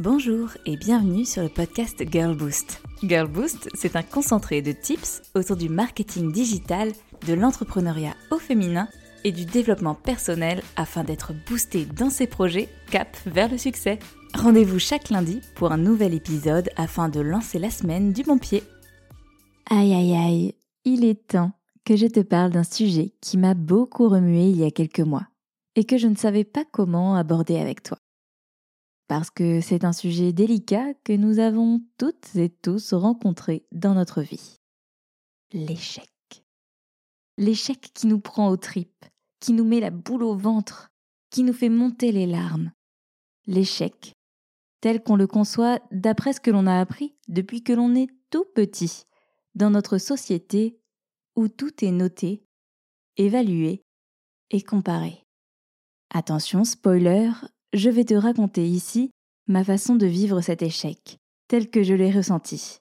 Bonjour et bienvenue sur le podcast Girl Boost. Girl Boost, c'est un concentré de tips autour du marketing digital, de l'entrepreneuriat au féminin et du développement personnel afin d'être boosté dans ses projets cap vers le succès. Rendez-vous chaque lundi pour un nouvel épisode afin de lancer la semaine du bon pied. Aïe aïe aïe, il est temps que je te parle d'un sujet qui m'a beaucoup remué il y a quelques mois et que je ne savais pas comment aborder avec toi parce que c'est un sujet délicat que nous avons toutes et tous rencontré dans notre vie. L'échec. L'échec qui nous prend aux tripes, qui nous met la boule au ventre, qui nous fait monter les larmes. L'échec, tel qu'on le conçoit d'après ce que l'on a appris depuis que l'on est tout petit, dans notre société où tout est noté, évalué et comparé. Attention, spoiler, je vais te raconter ici ma façon de vivre cet échec, tel que je l'ai ressenti.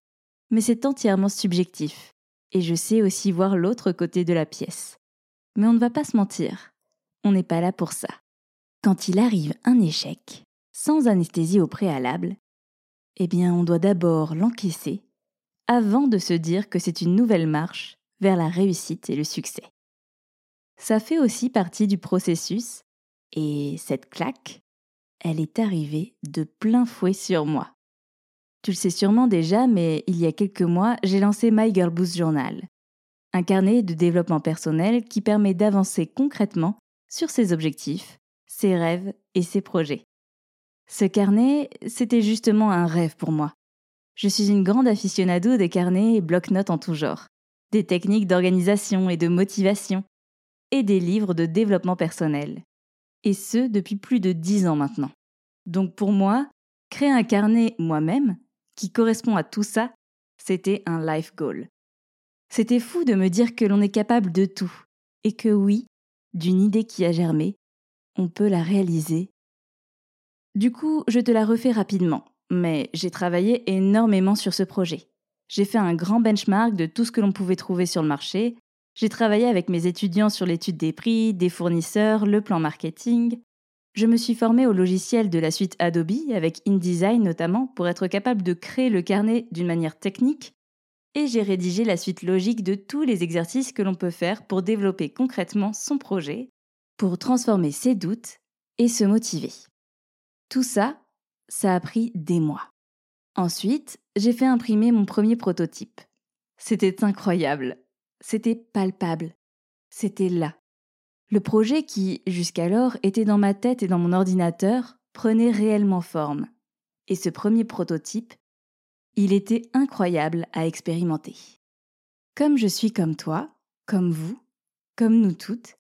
Mais c'est entièrement subjectif, et je sais aussi voir l'autre côté de la pièce. Mais on ne va pas se mentir, on n'est pas là pour ça. Quand il arrive un échec, sans anesthésie au préalable, eh bien on doit d'abord l'encaisser, avant de se dire que c'est une nouvelle marche vers la réussite et le succès. Ça fait aussi partie du processus, et cette claque, elle est arrivée de plein fouet sur moi. Tu le sais sûrement déjà, mais il y a quelques mois, j'ai lancé My Girl Boost Journal, un carnet de développement personnel qui permet d'avancer concrètement sur ses objectifs, ses rêves et ses projets. Ce carnet, c'était justement un rêve pour moi. Je suis une grande aficionado des carnets et bloc-notes en tout genre, des techniques d'organisation et de motivation, et des livres de développement personnel et ce depuis plus de dix ans maintenant. Donc pour moi, créer un carnet moi-même, qui correspond à tout ça, c'était un life goal. C'était fou de me dire que l'on est capable de tout, et que oui, d'une idée qui a germé, on peut la réaliser. Du coup, je te la refais rapidement, mais j'ai travaillé énormément sur ce projet. J'ai fait un grand benchmark de tout ce que l'on pouvait trouver sur le marché, j'ai travaillé avec mes étudiants sur l'étude des prix, des fournisseurs, le plan marketing. Je me suis formée au logiciel de la suite Adobe, avec InDesign notamment, pour être capable de créer le carnet d'une manière technique. Et j'ai rédigé la suite logique de tous les exercices que l'on peut faire pour développer concrètement son projet, pour transformer ses doutes et se motiver. Tout ça, ça a pris des mois. Ensuite, j'ai fait imprimer mon premier prototype. C'était incroyable. C'était palpable. C'était là. Le projet qui, jusqu'alors, était dans ma tête et dans mon ordinateur, prenait réellement forme. Et ce premier prototype, il était incroyable à expérimenter. Comme je suis comme toi, comme vous, comme nous toutes,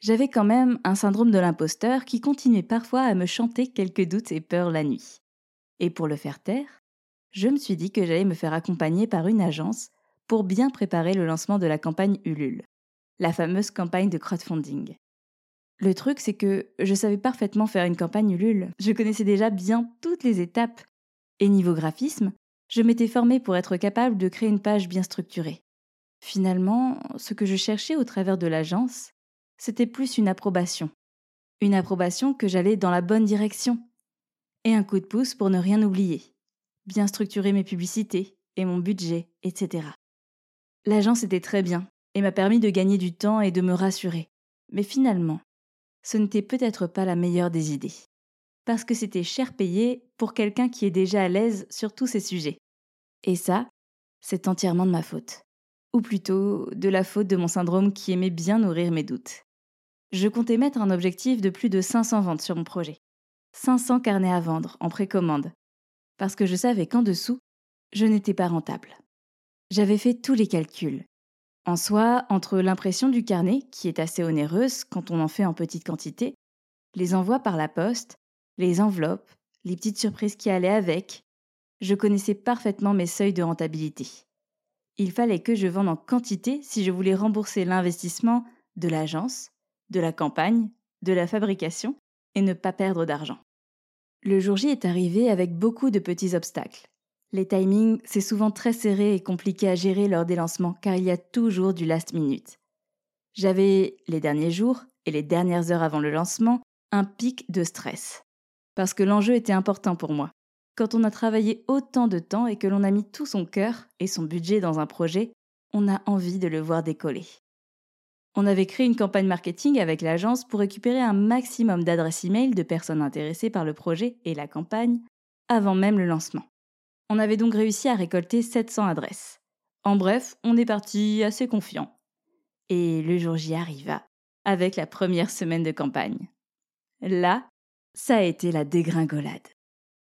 j'avais quand même un syndrome de l'imposteur qui continuait parfois à me chanter quelques doutes et peurs la nuit. Et pour le faire taire, je me suis dit que j'allais me faire accompagner par une agence pour bien préparer le lancement de la campagne Ulule, la fameuse campagne de crowdfunding. Le truc, c'est que je savais parfaitement faire une campagne Ulule. Je connaissais déjà bien toutes les étapes. Et niveau graphisme, je m'étais formée pour être capable de créer une page bien structurée. Finalement, ce que je cherchais au travers de l'agence, c'était plus une approbation. Une approbation que j'allais dans la bonne direction. Et un coup de pouce pour ne rien oublier. Bien structurer mes publicités et mon budget, etc. L'agence était très bien et m'a permis de gagner du temps et de me rassurer. Mais finalement, ce n'était peut-être pas la meilleure des idées. Parce que c'était cher payé pour quelqu'un qui est déjà à l'aise sur tous ces sujets. Et ça, c'est entièrement de ma faute. Ou plutôt de la faute de mon syndrome qui aimait bien nourrir mes doutes. Je comptais mettre un objectif de plus de 500 ventes sur mon projet. 500 carnets à vendre en précommande. Parce que je savais qu'en dessous, je n'étais pas rentable. J'avais fait tous les calculs. En soi, entre l'impression du carnet, qui est assez onéreuse quand on en fait en petite quantité, les envois par la poste, les enveloppes, les petites surprises qui allaient avec, je connaissais parfaitement mes seuils de rentabilité. Il fallait que je vende en quantité si je voulais rembourser l'investissement de l'agence, de la campagne, de la fabrication et ne pas perdre d'argent. Le jour J est arrivé avec beaucoup de petits obstacles. Les timings, c'est souvent très serré et compliqué à gérer lors des lancements car il y a toujours du last minute. J'avais, les derniers jours et les dernières heures avant le lancement, un pic de stress. Parce que l'enjeu était important pour moi. Quand on a travaillé autant de temps et que l'on a mis tout son cœur et son budget dans un projet, on a envie de le voir décoller. On avait créé une campagne marketing avec l'agence pour récupérer un maximum d'adresses e-mail de personnes intéressées par le projet et la campagne avant même le lancement. On avait donc réussi à récolter 700 adresses. En bref, on est parti assez confiant. Et le jour J arriva, avec la première semaine de campagne. Là, ça a été la dégringolade.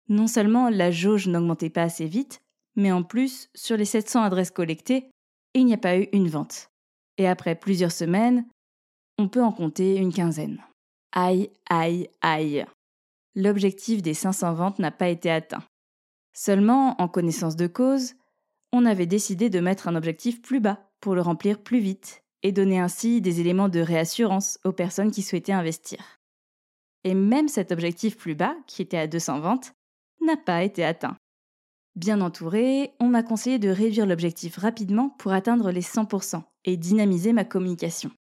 Non seulement la jauge n'augmentait pas assez vite, mais en plus, sur les 700 adresses collectées, il n'y a pas eu une vente. Et après plusieurs semaines, on peut en compter une quinzaine. Aïe, aïe, aïe. L'objectif des 500 ventes n'a pas été atteint. Seulement, en connaissance de cause, on avait décidé de mettre un objectif plus bas pour le remplir plus vite et donner ainsi des éléments de réassurance aux personnes qui souhaitaient investir. Et même cet objectif plus bas, qui était à 200 ventes, n'a pas été atteint. Bien entouré, on m'a conseillé de réduire l'objectif rapidement pour atteindre les 100% et dynamiser ma communication.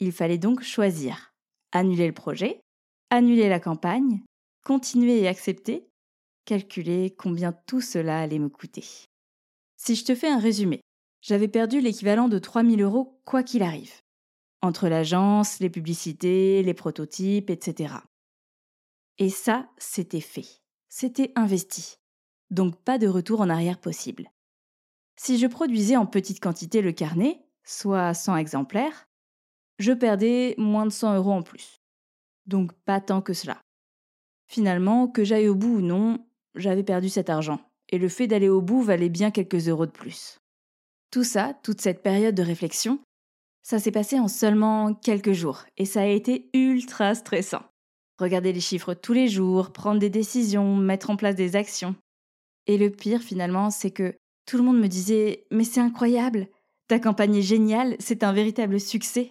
Il fallait donc choisir. Annuler le projet, annuler la campagne, continuer et accepter, calculer combien tout cela allait me coûter. Si je te fais un résumé, j'avais perdu l'équivalent de 3000 euros quoi qu'il arrive. Entre l'agence, les publicités, les prototypes, etc. Et ça, c'était fait. C'était investi. Donc pas de retour en arrière possible. Si je produisais en petite quantité le carnet, soit 100 exemplaires, je perdais moins de 100 euros en plus. Donc pas tant que cela. Finalement, que j'aille au bout ou non, j'avais perdu cet argent, et le fait d'aller au bout valait bien quelques euros de plus. Tout ça, toute cette période de réflexion, ça s'est passé en seulement quelques jours, et ça a été ultra stressant regarder les chiffres tous les jours, prendre des décisions, mettre en place des actions. Et le pire finalement, c'est que tout le monde me disait Mais c'est incroyable, ta campagne est géniale, c'est un véritable succès.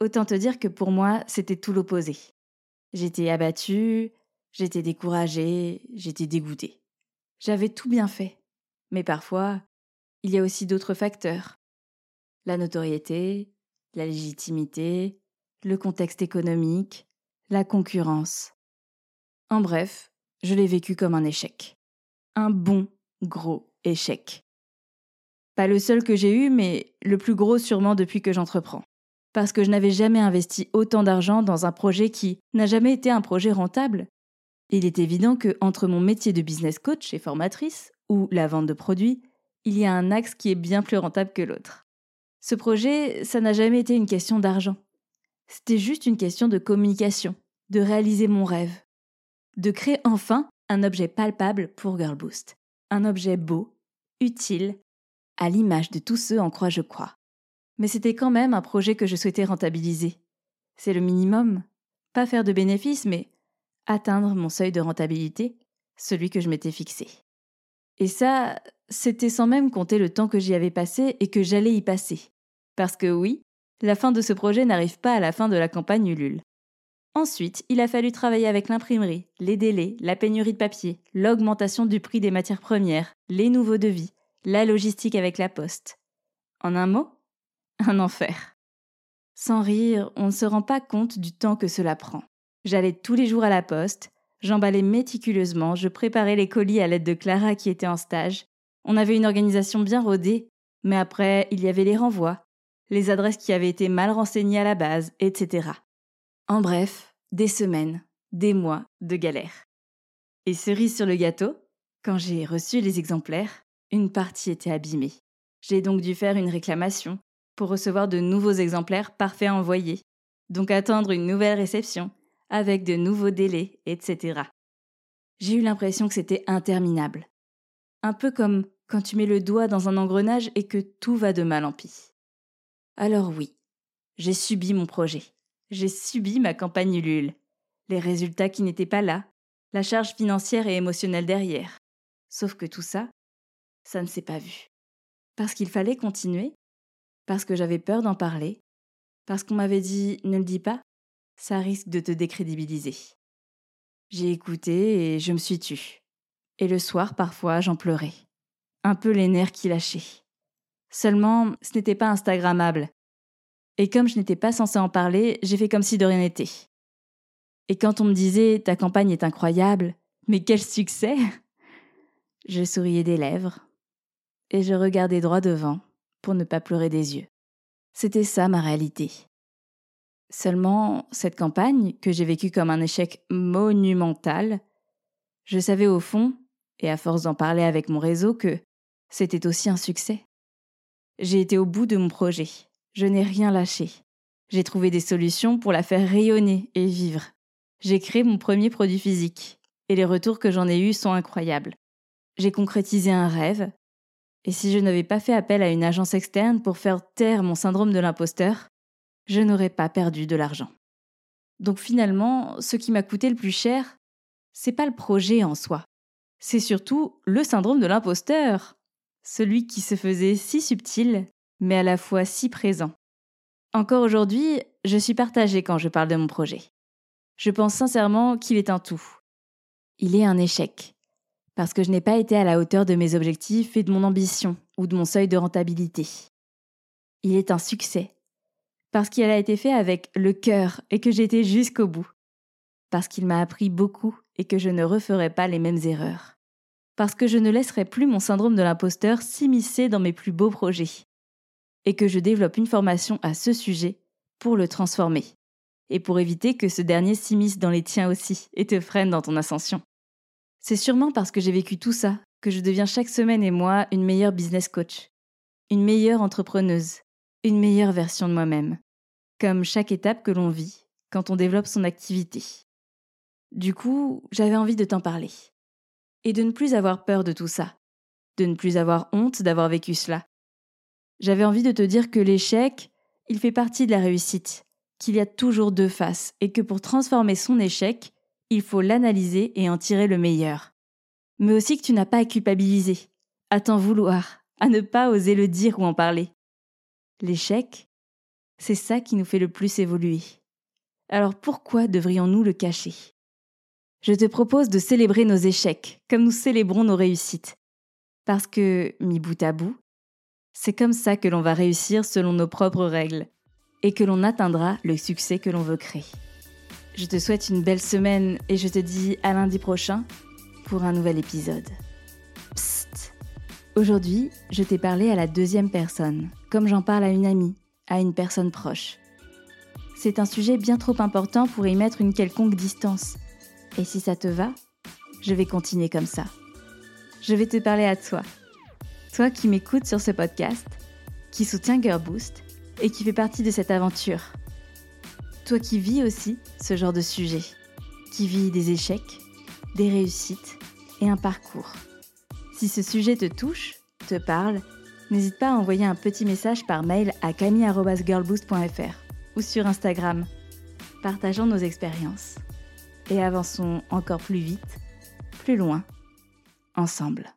Autant te dire que pour moi, c'était tout l'opposé. J'étais abattue, j'étais découragée, j'étais dégoûtée. J'avais tout bien fait. Mais parfois, il y a aussi d'autres facteurs. La notoriété, la légitimité, le contexte économique, la concurrence. En bref, je l'ai vécu comme un échec. Un bon, gros échec. Pas le seul que j'ai eu, mais le plus gros sûrement depuis que j'entreprends. Parce que je n'avais jamais investi autant d'argent dans un projet qui n'a jamais été un projet rentable. Il est évident que entre mon métier de business coach et formatrice, ou la vente de produits, il y a un axe qui est bien plus rentable que l'autre. Ce projet, ça n'a jamais été une question d'argent. C'était juste une question de communication, de réaliser mon rêve, de créer enfin un objet palpable pour Girlboost. Un objet beau, utile, à l'image de tous ceux en croix je crois. Mais c'était quand même un projet que je souhaitais rentabiliser. C'est le minimum. Pas faire de bénéfices, mais atteindre mon seuil de rentabilité, celui que je m'étais fixé. Et ça, c'était sans même compter le temps que j'y avais passé et que j'allais y passer. Parce que oui, la fin de ce projet n'arrive pas à la fin de la campagne Ulule. Ensuite, il a fallu travailler avec l'imprimerie, les délais, la pénurie de papier, l'augmentation du prix des matières premières, les nouveaux devis, la logistique avec la poste. En un mot, un enfer. Sans rire, on ne se rend pas compte du temps que cela prend. J'allais tous les jours à la poste, j'emballais méticuleusement, je préparais les colis à l'aide de Clara qui était en stage. On avait une organisation bien rodée, mais après, il y avait les renvois, les adresses qui avaient été mal renseignées à la base, etc. En bref, des semaines, des mois de galère. Et cerise sur le gâteau, quand j'ai reçu les exemplaires, une partie était abîmée. J'ai donc dû faire une réclamation pour recevoir de nouveaux exemplaires parfaits à envoyer, donc attendre une nouvelle réception, avec de nouveaux délais, etc. J'ai eu l'impression que c'était interminable. Un peu comme quand tu mets le doigt dans un engrenage et que tout va de mal en pis. Alors oui, j'ai subi mon projet. J'ai subi ma campagne Ulule. Les résultats qui n'étaient pas là, la charge financière et émotionnelle derrière. Sauf que tout ça, ça ne s'est pas vu. Parce qu'il fallait continuer, parce que j'avais peur d'en parler, parce qu'on m'avait dit ne le dis pas, ça risque de te décrédibiliser. J'ai écouté et je me suis tue. Et le soir, parfois, j'en pleurais. Un peu les nerfs qui lâchaient. Seulement, ce n'était pas Instagrammable. Et comme je n'étais pas censée en parler, j'ai fait comme si de rien n'était. Et quand on me disait ta campagne est incroyable, mais quel succès je souriais des lèvres et je regardais droit devant pour ne pas pleurer des yeux. C'était ça ma réalité. Seulement, cette campagne, que j'ai vécue comme un échec monumental, je savais au fond, et à force d'en parler avec mon réseau, que c'était aussi un succès. J'ai été au bout de mon projet. Je n'ai rien lâché. J'ai trouvé des solutions pour la faire rayonner et vivre. J'ai créé mon premier produit physique, et les retours que j'en ai eus sont incroyables. J'ai concrétisé un rêve, et si je n'avais pas fait appel à une agence externe pour faire taire mon syndrome de l'imposteur, je n'aurais pas perdu de l'argent. Donc finalement, ce qui m'a coûté le plus cher, c'est pas le projet en soi. C'est surtout le syndrome de l'imposteur. Celui qui se faisait si subtil, mais à la fois si présent. Encore aujourd'hui, je suis partagée quand je parle de mon projet. Je pense sincèrement qu'il est un tout. Il est un échec, parce que je n'ai pas été à la hauteur de mes objectifs et de mon ambition ou de mon seuil de rentabilité. Il est un succès, parce qu'il a été fait avec le cœur et que été jusqu'au bout, parce qu'il m'a appris beaucoup et que je ne referai pas les mêmes erreurs, parce que je ne laisserai plus mon syndrome de l'imposteur s'immiscer dans mes plus beaux projets, et que je développe une formation à ce sujet pour le transformer, et pour éviter que ce dernier s'immisce dans les tiens aussi et te freine dans ton ascension. C'est sûrement parce que j'ai vécu tout ça que je deviens chaque semaine et moi une meilleure business coach, une meilleure entrepreneuse, une meilleure version de moi-même, comme chaque étape que l'on vit quand on développe son activité. Du coup, j'avais envie de t'en parler. Et de ne plus avoir peur de tout ça, de ne plus avoir honte d'avoir vécu cela, j'avais envie de te dire que l'échec, il fait partie de la réussite, qu'il y a toujours deux faces et que pour transformer son échec, il faut l'analyser et en tirer le meilleur. Mais aussi que tu n'as pas à culpabiliser, à t'en vouloir, à ne pas oser le dire ou en parler. L'échec, c'est ça qui nous fait le plus évoluer. Alors pourquoi devrions-nous le cacher? Je te propose de célébrer nos échecs comme nous célébrons nos réussites. Parce que, mis bout à bout, c'est comme ça que l'on va réussir selon nos propres règles et que l'on atteindra le succès que l'on veut créer. Je te souhaite une belle semaine et je te dis à lundi prochain pour un nouvel épisode. Aujourd'hui, je t'ai parlé à la deuxième personne, comme j'en parle à une amie, à une personne proche. C'est un sujet bien trop important pour y mettre une quelconque distance. Et si ça te va, je vais continuer comme ça. Je vais te parler à toi, toi qui m'écoutes sur ce podcast, qui soutient Girl Boost et qui fait partie de cette aventure. Toi qui vis aussi ce genre de sujet, qui vis des échecs, des réussites et un parcours. Si ce sujet te touche, te parle, n'hésite pas à envoyer un petit message par mail à camille.girlboost.fr ou sur Instagram. Partageons nos expériences et avançons encore plus vite, plus loin, ensemble.